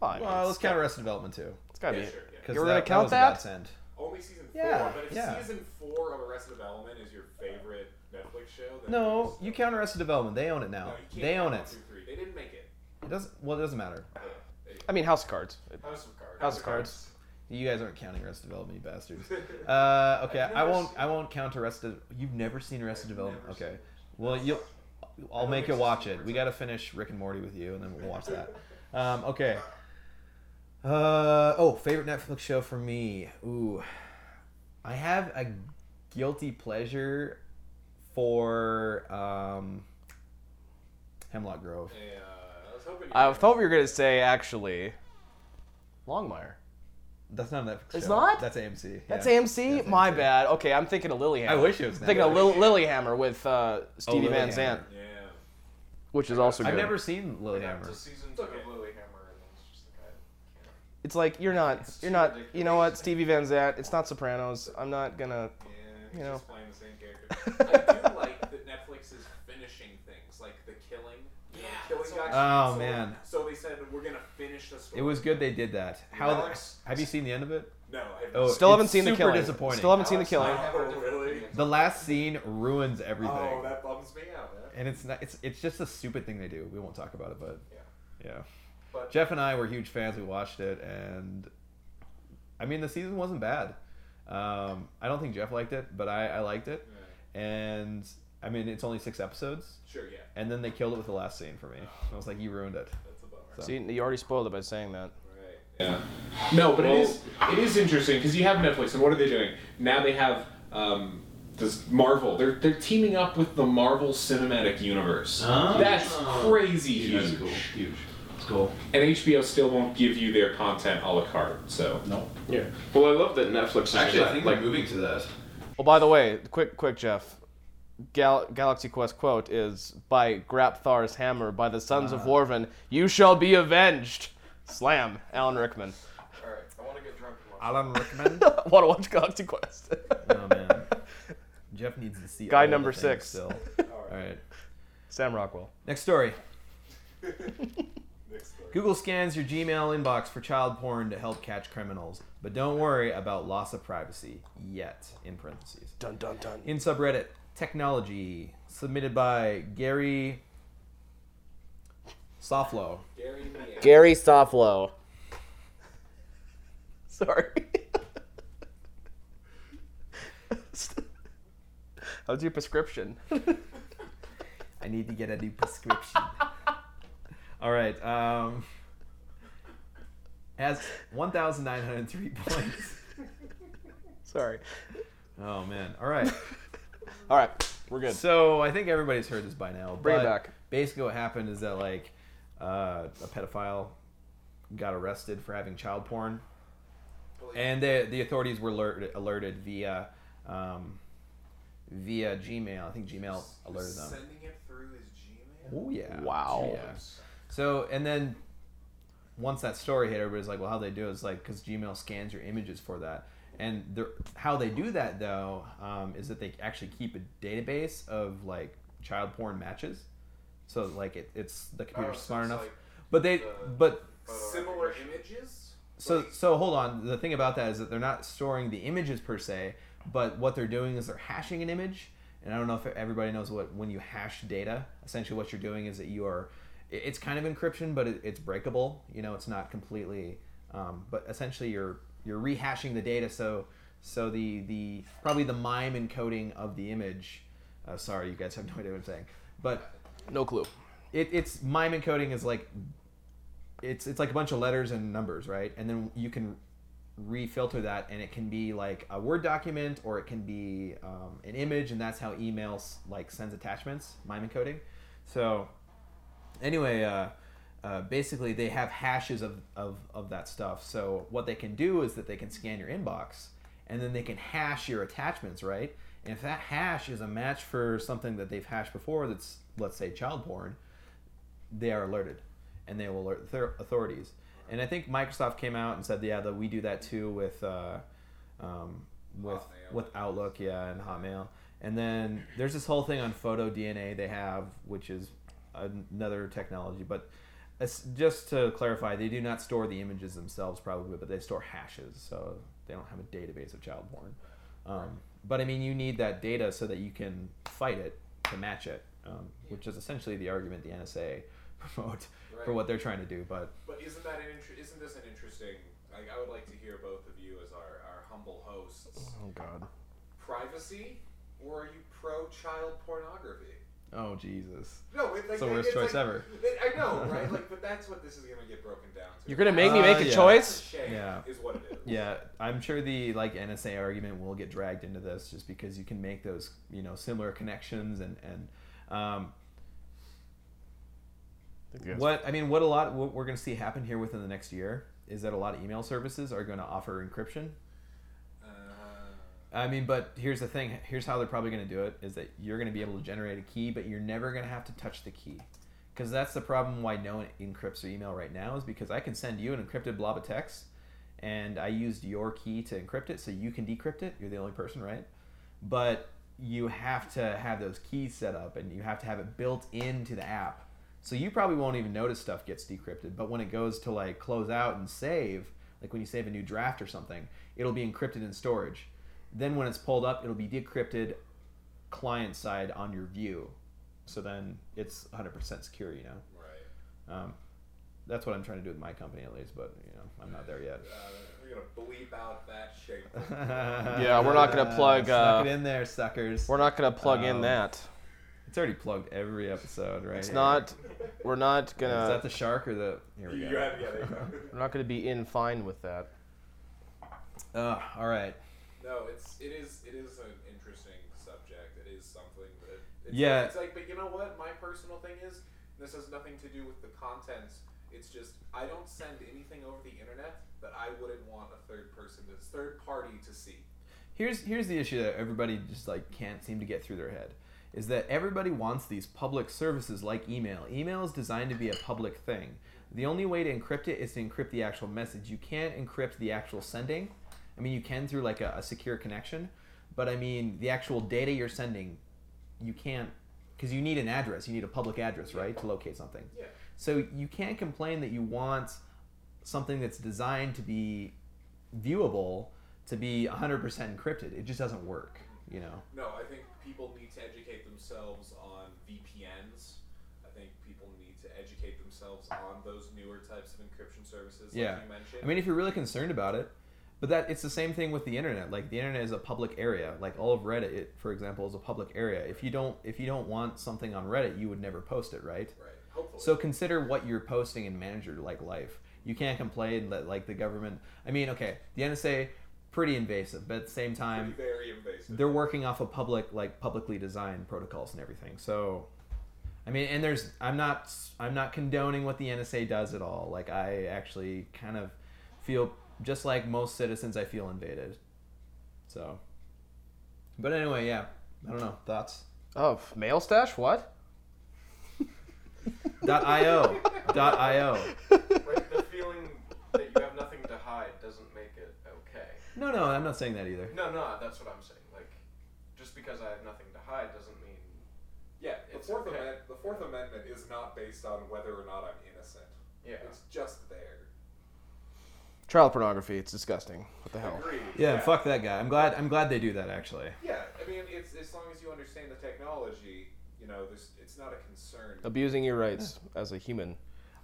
[SPEAKER 1] Well, let's
[SPEAKER 2] it's
[SPEAKER 1] count
[SPEAKER 2] got-
[SPEAKER 1] Arrested Development too.
[SPEAKER 2] It's gotta
[SPEAKER 7] Yeah,
[SPEAKER 2] be.
[SPEAKER 7] sure, yeah.
[SPEAKER 2] You were gonna
[SPEAKER 1] that,
[SPEAKER 2] count
[SPEAKER 1] that? Was a godsend.
[SPEAKER 7] Only season
[SPEAKER 1] Yeah,
[SPEAKER 7] four, but if
[SPEAKER 1] yeah.
[SPEAKER 7] season four of Arrested Development is your favorite Netflix show, then
[SPEAKER 1] No,
[SPEAKER 7] it's-
[SPEAKER 1] you count Arrested Development. They own it now.
[SPEAKER 7] No, you can't
[SPEAKER 1] they
[SPEAKER 7] count
[SPEAKER 1] own
[SPEAKER 7] one
[SPEAKER 1] it.
[SPEAKER 7] through three. They didn't make it.
[SPEAKER 1] It doesn't. Well, it doesn't matter.
[SPEAKER 7] Yeah, there you
[SPEAKER 2] I mean, House of Cards. It-
[SPEAKER 7] House of Cards.
[SPEAKER 2] House of Cards.
[SPEAKER 1] You guys aren't counting Arrested Development, you bastards. Uh, okay,
[SPEAKER 7] I've
[SPEAKER 1] I
[SPEAKER 7] never
[SPEAKER 1] won't.
[SPEAKER 7] seen
[SPEAKER 1] I won't count Arrested. You've never seen Arrested
[SPEAKER 7] I've
[SPEAKER 1] Development.
[SPEAKER 7] never
[SPEAKER 1] Okay.
[SPEAKER 7] seen
[SPEAKER 1] Well, you'll. I'll
[SPEAKER 7] don't
[SPEAKER 1] make
[SPEAKER 7] think
[SPEAKER 1] you
[SPEAKER 7] so.
[SPEAKER 1] watch it. We got to finish Rick and Morty with you, and then we'll watch that. Um, okay. Uh, oh, favorite Netflix show for me. Ooh, I have a guilty pleasure for um, Hemlock Grove.
[SPEAKER 7] Yeah, I was hoping. you
[SPEAKER 2] I
[SPEAKER 7] were
[SPEAKER 2] thought we were gonna say actually, Longmire.
[SPEAKER 1] That's not a Netflix.
[SPEAKER 2] It's
[SPEAKER 1] show.
[SPEAKER 2] not?
[SPEAKER 1] That's AMC.
[SPEAKER 2] That's
[SPEAKER 1] yeah.
[SPEAKER 2] AMC.
[SPEAKER 1] That's
[SPEAKER 2] My
[SPEAKER 1] AMC.
[SPEAKER 2] bad. Okay, I'm thinking of Lilyhammer.
[SPEAKER 1] I wish it was
[SPEAKER 2] I'm thinking of Lil- Lilyhammer with uh, Stevie Van
[SPEAKER 1] Lilyhammer.
[SPEAKER 2] Zandt,
[SPEAKER 7] Yeah.
[SPEAKER 2] which is also.
[SPEAKER 1] I've never seen
[SPEAKER 4] Yeah, it's a season two of Lilyhammer, and it's just the guy.
[SPEAKER 2] It's like you're not.
[SPEAKER 4] It's
[SPEAKER 2] You're not.
[SPEAKER 4] ridiculous.
[SPEAKER 2] You know what? Stevie Van Zandt. It's not Sopranos. I'm not gonna.
[SPEAKER 7] Yeah,
[SPEAKER 2] You
[SPEAKER 7] he's
[SPEAKER 2] know.
[SPEAKER 7] just playing the same character. I do like that Netflix is finishing things, like the killing. You know,
[SPEAKER 4] Yeah,
[SPEAKER 7] killing got
[SPEAKER 1] Oh,
[SPEAKER 7] canceled,
[SPEAKER 1] man.
[SPEAKER 7] So they said we're gonna finish the story.
[SPEAKER 1] It was good they did that. How
[SPEAKER 7] Alex-
[SPEAKER 1] have you seen the end of it?
[SPEAKER 7] No, I
[SPEAKER 1] Oh,
[SPEAKER 2] Still haven't
[SPEAKER 1] it's
[SPEAKER 2] seen the
[SPEAKER 1] super
[SPEAKER 2] killing.
[SPEAKER 1] disappointing.
[SPEAKER 2] Still haven't seen the
[SPEAKER 4] Alex,
[SPEAKER 2] killing.
[SPEAKER 4] I have a
[SPEAKER 7] Oh,
[SPEAKER 4] different
[SPEAKER 7] really?
[SPEAKER 4] opinion.
[SPEAKER 1] The last scene ruins everything.
[SPEAKER 7] Oh, that bums me out, man.
[SPEAKER 1] and it's not it's it's just a stupid thing they do. We won't talk about it, but
[SPEAKER 7] Yeah.
[SPEAKER 1] yeah.
[SPEAKER 7] But
[SPEAKER 1] Jeff and I were huge fans. We watched it, and I mean the season wasn't bad. Um, I don't think Jeff liked it, but I, I liked it.
[SPEAKER 7] yeah,
[SPEAKER 1] And I mean it's only six episodes,
[SPEAKER 7] sure, yeah,
[SPEAKER 1] and then they killed it with the last scene for me. I was like, you ruined it.
[SPEAKER 7] that's a bummer.
[SPEAKER 1] So.
[SPEAKER 2] See, you already spoiled it by saying that.
[SPEAKER 7] Right. Yeah. No, but
[SPEAKER 3] Well-
[SPEAKER 7] it is it is interesting because you have Netflix, and what are they doing now? They have um, this Marvel. They're they're teaming up with the Marvel Cinematic Universe.
[SPEAKER 6] Oh.
[SPEAKER 7] That's crazy huge.
[SPEAKER 6] That's cool. Huge. It's cool.
[SPEAKER 7] And HBO still won't give you their content a la carte. So
[SPEAKER 6] No.
[SPEAKER 5] Yeah. Well, I love that Netflix is
[SPEAKER 6] Actually, I think
[SPEAKER 5] like
[SPEAKER 6] moving to that.
[SPEAKER 2] Well, by the way, quick, quick, Jeff. Gal- Galaxy Quest quote is by Grabthar's hammer by the sons of ah. Worvan. You shall be avenged. Slam, Alan Rickman.
[SPEAKER 4] Alright, I want to get drunk in
[SPEAKER 1] Alan Rickman.
[SPEAKER 2] Want to watch Galaxy Quest?
[SPEAKER 1] oh man, Jeff needs to see.
[SPEAKER 2] Guy
[SPEAKER 1] all
[SPEAKER 2] number
[SPEAKER 1] things
[SPEAKER 2] six.
[SPEAKER 1] Still. All right.
[SPEAKER 2] Sam Rockwell.
[SPEAKER 1] Next story.
[SPEAKER 7] Next story.
[SPEAKER 1] Google scans your Gmail inbox for child porn to help catch criminals, but don't worry about loss of privacy yet. In parentheses.
[SPEAKER 2] Dun dun dun.
[SPEAKER 1] In subreddit technology submitted by Gary Soflo.
[SPEAKER 7] Gary Meehan.
[SPEAKER 2] Gary Soflo. Sorry. How's your prescription?
[SPEAKER 1] I need to get a new prescription. All right. Um, has 1,903 points.
[SPEAKER 2] Sorry.
[SPEAKER 1] Oh man. All right.
[SPEAKER 2] All right, we're good.
[SPEAKER 1] So I think everybody's heard this by now.
[SPEAKER 2] Bring it
[SPEAKER 1] but
[SPEAKER 2] back.
[SPEAKER 1] Basically, what happened is that like uh, a pedophile got arrested for having child porn, and the the authorities were alerted, alerted via um, via Gmail. I think Gmail alerted them.
[SPEAKER 4] Sending it through his Gmail.
[SPEAKER 1] Oh yeah.
[SPEAKER 2] Wow.
[SPEAKER 1] Yeah. So and then once that story hit, everybody's like, "Well, how they do it is like because Gmail scans your images for that." And the, how they do that though um, is that they actually keep a database of like child porn matches. So like it, it's the computer's
[SPEAKER 4] Oh,
[SPEAKER 1] smart enough.
[SPEAKER 4] like
[SPEAKER 1] but they
[SPEAKER 4] the
[SPEAKER 1] but
[SPEAKER 4] Similar images.
[SPEAKER 1] so
[SPEAKER 4] Like-
[SPEAKER 1] so hold on. The thing about that is that they're not storing the images per se, but what they're doing is they're hashing an image. And I don't know if everybody knows what when you hash data. Essentially, what you're doing is that you are. It- It's kind of encryption, but it, it's breakable. You know, it's not completely. Um, but essentially, you're you're rehashing the data. So so the the probably the mime encoding of the image. Uh, sorry, you guys have no idea what I'm saying, but
[SPEAKER 2] No clue.
[SPEAKER 1] it, it's mime encoding is like it's it's like a bunch of letters and numbers, right? And then you can refilter that, and it can be like a Word document or it can be um, an image, and that's how emails like sends attachments, mime encoding. So anyway, uh, uh, basically they have hashes of, of, of that stuff. So what they can do is that they can scan your inbox, and then they can hash your attachments, right? And if that hash is a match for something that they've hashed before, that's let's say child porn, they are alerted, and they will alert the authorities. And I think Microsoft came out and said, yeah, that we do that too with uh, um, with
[SPEAKER 7] Hotmail.
[SPEAKER 1] with Outlook, yeah, and Hotmail. And then there's this whole thing on photo DNA they have, which is another technology. But just to clarify, they do not store the images themselves, probably, but they store hashes, so they don't have a database of child porn. Um, but I mean, you need that data so that you can fight it to match it, um, which is essentially the argument the NSA promote for what they're trying to do. But
[SPEAKER 7] But isn't that an inter- isn't this an interesting? Like, I would like to hear both of you as our, our humble hosts.
[SPEAKER 2] Oh God.
[SPEAKER 7] Privacy, or are you pro child pornography?
[SPEAKER 1] Oh Jesus,
[SPEAKER 7] No, it, like,
[SPEAKER 1] It's the worst
[SPEAKER 7] it's
[SPEAKER 1] choice
[SPEAKER 7] like-
[SPEAKER 1] ever.
[SPEAKER 7] I know, right? Like, but that's what this is gonna get broken down to.
[SPEAKER 2] You're gonna make me
[SPEAKER 1] Uh,
[SPEAKER 2] make a
[SPEAKER 1] yeah.
[SPEAKER 2] choice?
[SPEAKER 7] Shame
[SPEAKER 1] Yeah.
[SPEAKER 7] is what it is.
[SPEAKER 1] Yeah, I'm sure the like NSA argument will get dragged into this just because you can make those you know similar connections and and um, what I mean what a lot what we're going to see happen here within the next year is that a lot of email services are going to offer encryption. I mean, but here's the thing. Here's how they're probably going to do it: is that you're going to be able to generate a key, but you're never going to have to touch the key, because that's the problem. Why no one encrypts their email right now is because I can send you an encrypted blob of text, and I used your key to encrypt it, so you can decrypt it. You're the only person, right? But you have to have those keys set up, and you have to have it built into the app. So you probably won't even notice stuff gets decrypted, but when it goes to like close out and save, like when you save a new draft or something, it'll be encrypted in storage. Then when it's pulled up, it'll be decrypted client side on your view. So then it's 100% secure, you know.
[SPEAKER 7] right.
[SPEAKER 1] Um, that's what I'm trying to do with my company at least, but you know, I'm not there yet.
[SPEAKER 7] Uh, we're gonna bleep out that shape.
[SPEAKER 2] Yeah, we're not gonna plug,
[SPEAKER 1] Snuck
[SPEAKER 2] uh,
[SPEAKER 1] it in there, suckers.
[SPEAKER 2] We're not gonna plug in
[SPEAKER 1] Um,
[SPEAKER 2] that.
[SPEAKER 1] It's already plugged every episode, right?
[SPEAKER 2] It's
[SPEAKER 1] here.
[SPEAKER 2] not. We're not gonna.
[SPEAKER 1] Is that the shark or the? Here we go.
[SPEAKER 7] Have, yeah,
[SPEAKER 2] we're not gonna be in fine with that.
[SPEAKER 1] Uh, all right.
[SPEAKER 7] No, it's it is it is an interesting subject. It is something that it's
[SPEAKER 1] Yeah.
[SPEAKER 7] Like, it's like, but you know what? My personal thing is this has nothing to do with the contents. It's just I don't send anything over the internet that I wouldn't want a third person, to third party to see.
[SPEAKER 1] Here's here's the issue that everybody just like can't seem to get through their head is that everybody wants these public services like email. Email is designed to be a public thing. The only way to encrypt it is to encrypt the actual message. You can't encrypt the actual sending. I mean, you can through like a, a secure connection, but I mean, the actual data you're sending, you can't because you need an address. You need a public address, right, to locate something.
[SPEAKER 7] Yeah.
[SPEAKER 1] So you can't complain that you want something that's designed to be viewable to be 100% encrypted. It just doesn't work, you know.
[SPEAKER 7] No, I think people need to educate themselves on VPNs. I think people need to educate themselves on those newer types of encryption services,
[SPEAKER 1] Yeah.
[SPEAKER 7] like you mentioned.
[SPEAKER 1] I mean, if you're really concerned about it, but that it's the same thing with the internet. Like the internet is a public area. Like all of Reddit, it, for example, is a public area. If you don't if you don't want something on Reddit, you would never post it, right?
[SPEAKER 7] right. Hopefully.
[SPEAKER 1] So consider what you're posting and manage your like life. You can't complain that like the government. I mean, okay, the NSA pretty invasive, but at the same time,
[SPEAKER 7] Pretty very invasive.
[SPEAKER 1] they're working off of public like publicly designed protocols and everything. So, I mean, and there's I'm not I'm not condoning what the NSA does at all. Like I actually kind of feel just like most citizens, I feel invaded. So, but anyway, yeah, I don't know thoughts.
[SPEAKER 2] Oh, mail stash? What?
[SPEAKER 1] Dot io. Dot io.
[SPEAKER 4] Like the feeling that you have nothing to hide doesn't make it okay.
[SPEAKER 1] No, no, I'm not saying that either.
[SPEAKER 4] No, no, that's what I'm saying. Like, just because I have nothing to hide doesn't mean.
[SPEAKER 7] yeah, the fourth
[SPEAKER 4] okay.
[SPEAKER 7] amendment. The Fourth Amendment is not based on whether or not I'm innocent.
[SPEAKER 4] Yeah.
[SPEAKER 7] It's just there.
[SPEAKER 2] Child pornography. It's disgusting. What the hell?
[SPEAKER 7] Agreed.
[SPEAKER 1] Yeah, fuck that guy. I'm glad. I'm glad they do that actually.
[SPEAKER 7] Yeah, I mean, it's as long as you understand the technology, you know, there's it's not a concern.
[SPEAKER 2] Abusing your rights as a human.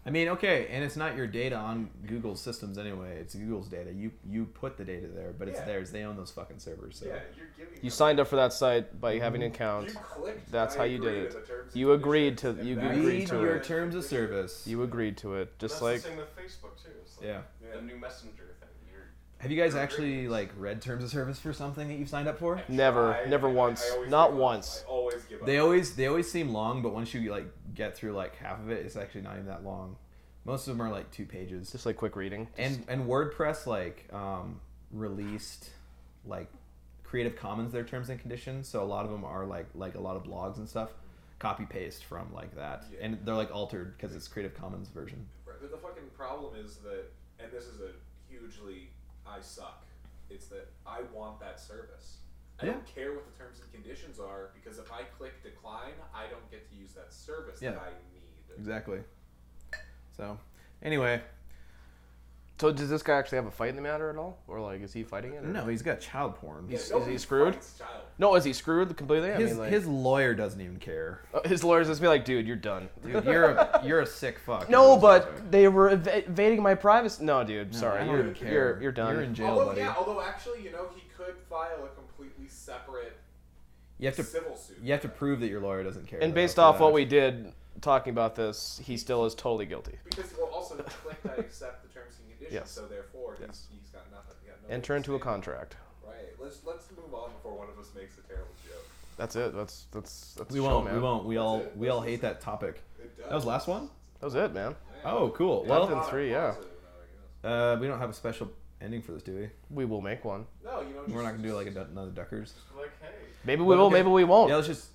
[SPEAKER 1] I mean, okay, and it's not your data on Google's systems anyway. It's Google's data. You you put the data there, but it's
[SPEAKER 7] Yeah.
[SPEAKER 1] theirs. They own those fucking servers. So.
[SPEAKER 7] Yeah, you're giving.
[SPEAKER 2] You
[SPEAKER 7] them-
[SPEAKER 2] signed up for that site by mm-hmm. having an account.
[SPEAKER 7] You clicked.
[SPEAKER 2] That's
[SPEAKER 7] I
[SPEAKER 2] how you did it.
[SPEAKER 7] to the terms
[SPEAKER 2] You agreed to-
[SPEAKER 7] and
[SPEAKER 2] you agreed
[SPEAKER 1] Read
[SPEAKER 2] to
[SPEAKER 1] your
[SPEAKER 2] it.
[SPEAKER 1] terms of service.
[SPEAKER 2] You agreed to it, just
[SPEAKER 4] that's
[SPEAKER 2] like
[SPEAKER 4] the same with Facebook too. It's like
[SPEAKER 1] Yeah.
[SPEAKER 7] Yeah.
[SPEAKER 4] the new messenger thing. You're
[SPEAKER 1] Have you guys actually
[SPEAKER 4] agreeing.
[SPEAKER 1] like read terms of service for something that you've signed up for?
[SPEAKER 2] Never,
[SPEAKER 7] I-
[SPEAKER 2] never
[SPEAKER 7] I-
[SPEAKER 2] once,
[SPEAKER 7] I always
[SPEAKER 2] not once.
[SPEAKER 7] I always give up.
[SPEAKER 1] They always they always seem long, but once you like get through like half of it, it's actually not even that long. Most of them are like two pages.
[SPEAKER 2] just like quick reading.
[SPEAKER 1] and and WordPress like um, released like Creative Commons their terms and conditions, so a lot of them are like like a lot of blogs and stuff, copy paste from like that,
[SPEAKER 7] Yeah.
[SPEAKER 1] and they're like altered because it's Creative Commons version.
[SPEAKER 7] But the fucking problem is that, and this is a hugely I suck. It's that I want that service. I
[SPEAKER 1] Yeah.
[SPEAKER 7] don't care what the terms and conditions are because if I click decline, I don't get to use that service
[SPEAKER 1] Yeah.
[SPEAKER 7] that I need.
[SPEAKER 1] Exactly. So, anyway,
[SPEAKER 2] So does this guy actually have a fight in the matter at all, or like is he fighting it? or-
[SPEAKER 1] no, he's got child porn.
[SPEAKER 7] Yeah,
[SPEAKER 2] Is- is he screwed? No, is he screwed completely? I
[SPEAKER 1] His,
[SPEAKER 2] mean, like,
[SPEAKER 1] his lawyer doesn't even care.
[SPEAKER 2] uh, his lawyers just be like, dude, you're done.
[SPEAKER 1] Dude, you're a you're a sick fuck.
[SPEAKER 2] No, but they were ev- invading my privacy. No, dude,
[SPEAKER 1] No,
[SPEAKER 2] sorry,
[SPEAKER 1] I don't
[SPEAKER 2] you're,
[SPEAKER 1] even care.
[SPEAKER 2] you're you're done.
[SPEAKER 1] You're in jail,
[SPEAKER 7] although
[SPEAKER 1] buddy.
[SPEAKER 7] yeah, although actually, you know, he could file a completely separate
[SPEAKER 1] You have to
[SPEAKER 7] civil suit.
[SPEAKER 1] you have to prove that your lawyer doesn't care.
[SPEAKER 2] and
[SPEAKER 1] though,
[SPEAKER 2] based off
[SPEAKER 1] that.
[SPEAKER 2] what we did talking about this, he still is totally guilty.
[SPEAKER 7] Because well, also he clicked I accept the terms and conditions,
[SPEAKER 2] Yes.
[SPEAKER 7] so therefore
[SPEAKER 2] Yes.
[SPEAKER 7] he's, he's got nothing. He got no
[SPEAKER 2] Enter into a contract.
[SPEAKER 7] Right. Let's let's move on before one of us makes a terrible joke.
[SPEAKER 2] That's it. That's that's that's
[SPEAKER 1] we won't
[SPEAKER 2] man.
[SPEAKER 1] we won't we all
[SPEAKER 7] it.
[SPEAKER 1] we all hate that topic. That was the last one.
[SPEAKER 2] That was it, man.
[SPEAKER 1] Oh, cool.
[SPEAKER 7] Yeah,
[SPEAKER 1] Well,
[SPEAKER 2] Captain three, yeah.
[SPEAKER 7] positive, no, I guess.
[SPEAKER 1] uh, we don't have a special ending for this, do we?
[SPEAKER 2] We will make one.
[SPEAKER 7] No, you know.
[SPEAKER 1] We're not gonna do like a, another Duckers.
[SPEAKER 4] like, hey,
[SPEAKER 2] Maybe we
[SPEAKER 1] But
[SPEAKER 2] will.
[SPEAKER 1] okay.
[SPEAKER 2] Maybe we won't.
[SPEAKER 1] Yeah, let's just.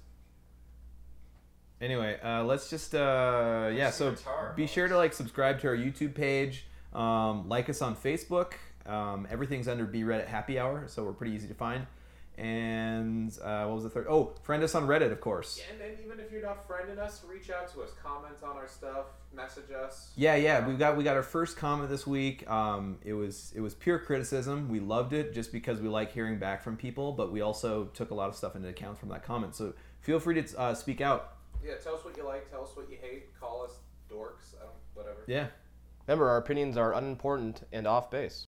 [SPEAKER 1] Anyway, uh, let's just uh, yeah. So
[SPEAKER 4] guitar,
[SPEAKER 1] be sure to like subscribe to our YouTube page, um, like us on Facebook. Um, everything's under Be Reddit Happy Hour, so we're pretty easy to find. And uh, what was the third? Oh, friend us on Reddit, of course.
[SPEAKER 7] Yeah, and then even if you're not friending us, reach out to us, comment on our stuff, message us.
[SPEAKER 1] Yeah, yeah, we got we got our first comment this week. Um, it was it was pure criticism. We loved it just because we like hearing back from people, but we also took a lot of stuff into account from that comment. So feel free to uh, speak out.
[SPEAKER 7] Yeah, tell us what you like, tell us what you hate, call us dorks, whatever.
[SPEAKER 1] Yeah.
[SPEAKER 2] Remember, our opinions are unimportant and off base.